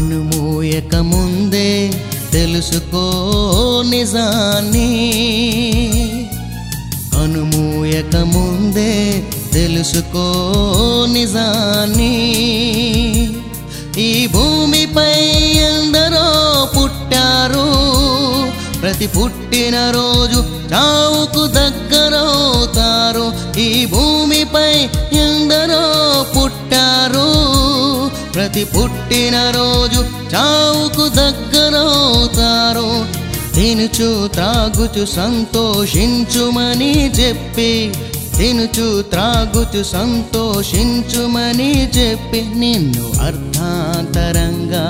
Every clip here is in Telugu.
కనుమూయక ముందే తెలుసుకో నిజాన్ని. కనుమూయక ముందే తెలుసుకో నిజాన్ని. ఈ భూమిపై ఎందరో పుట్టారు ప్రతి పుట్టిన రోజు చావుకు దగ్గరవుతారు. ఈ భూమిపై ప్రతి పుట్టిన రోజు చావుకు దగ్గరవుతారు తినుచు త్రాగుచు సంతోషించుమని చెప్పి తినుచు త్రాగుచు సంతోషించుమని చెప్పి నిన్ను అర్థాంతరంగా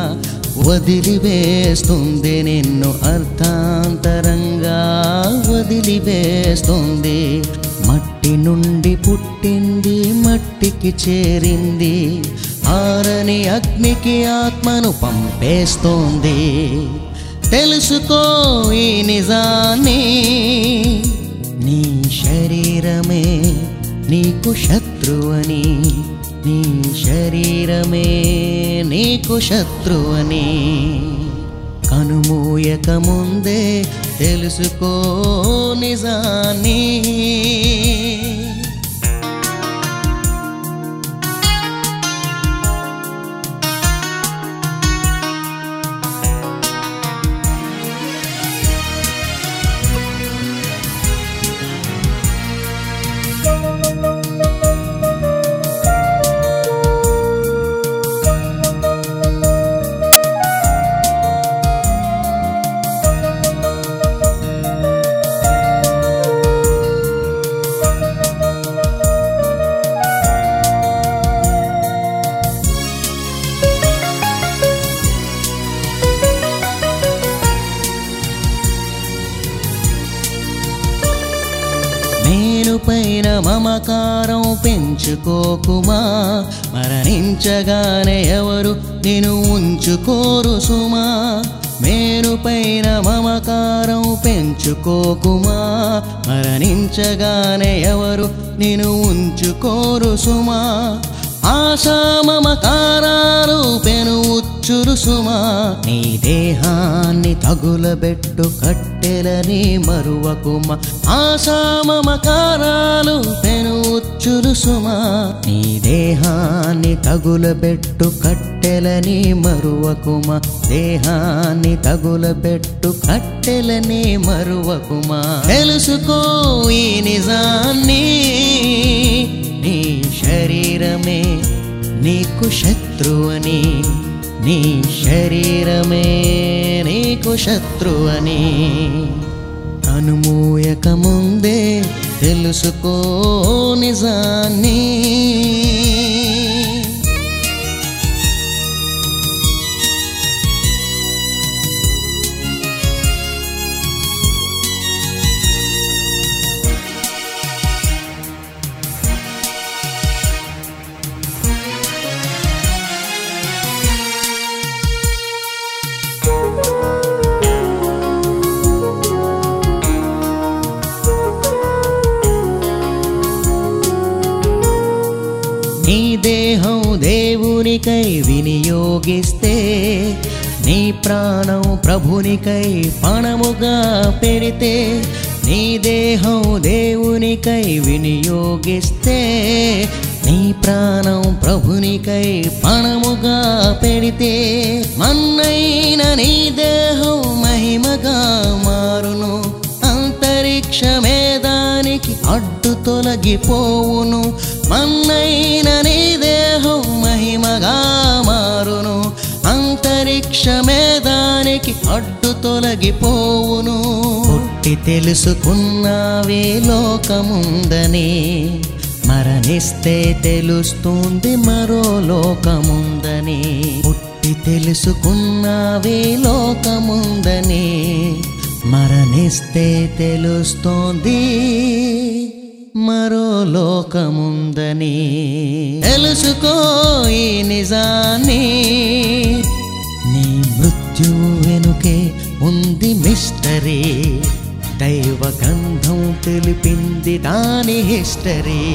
వదిలివేస్తుంది నిన్ను అర్థాంతరంగా వదిలివేస్తుంది. మట్టి నుండి పుట్టింది మట్టికి చేరింది. ఆరని అగ్నికి ఆత్మను పంపేస్తోంది. తెలుసుకో ఈ నిజాన్ని. నీ శరీరమే నీకు శత్రువని. నీ శరీరమే నీకు శత్రువని. కనుమూయక ముందే తెలుసుకో నిజాన్ని. పైన మమకారం పెంచుకోకుమా మరణించగానే ఎవరు నేను ఉంచుకోరు సుమా. మేరు పైన మమకారం పెంచుకోకుమా మరణించగానే ఎవరు నేను ఉంచుకోరు సుమా. ఆశా మమకారాలు పెను చురుసుమా సుమా నీ దేహాన్ని తగులబెట్టు కట్టెలని మరువకుమ? ఆశామకారాలు పెను ఉచ్చురు సుమా నీ దేహాన్ని తగులబెట్టు కట్టెలని మరువకుమ? దేహాన్ని తగులబెట్టు కట్టెలని మరువకుమా? తెలుసుకో ఈ నిజాన్ని. నీ శరీరమే నీకు శత్రువని. నీ శరీరమే నీకు శత్రువని కనుమూయక ముందే తెలుసుకో నిజాన్ని. దేహం దేవునికై వినియోగిస్తే నీ ప్రాణం ప్రభునికై పణముగా పెడితే నీ దేహం దేవునికై వినియోగిస్తే నీ ప్రాణం ప్రభునికై పణముగా పెడితే మన్నైన నీ దేహం మహిమగా మారును. అంతరిక్షమే అడ్డు తొలగిపోవును. మన్నైన నీ దేహం మహిమగా మారును. అంతరిక్షమే దానికి అడ్డు తొలగిపోవును. పుట్టి తెలుసుకున్నావే లోకముందని. మరణిస్తే తెలుస్తుంది మరో లోకముందని. పుట్టి తెలుసుకున్నావే లోకముందని. మరణిస్తే తెలుస్తోంది మరో లోకముందని తెలుసుకో ఈ నిజాన్ని. నీ మృత్యు వెనుకే ఉంది మిస్టరీ. దైవ గంధం తెలిపింది దాని హిస్టరీ.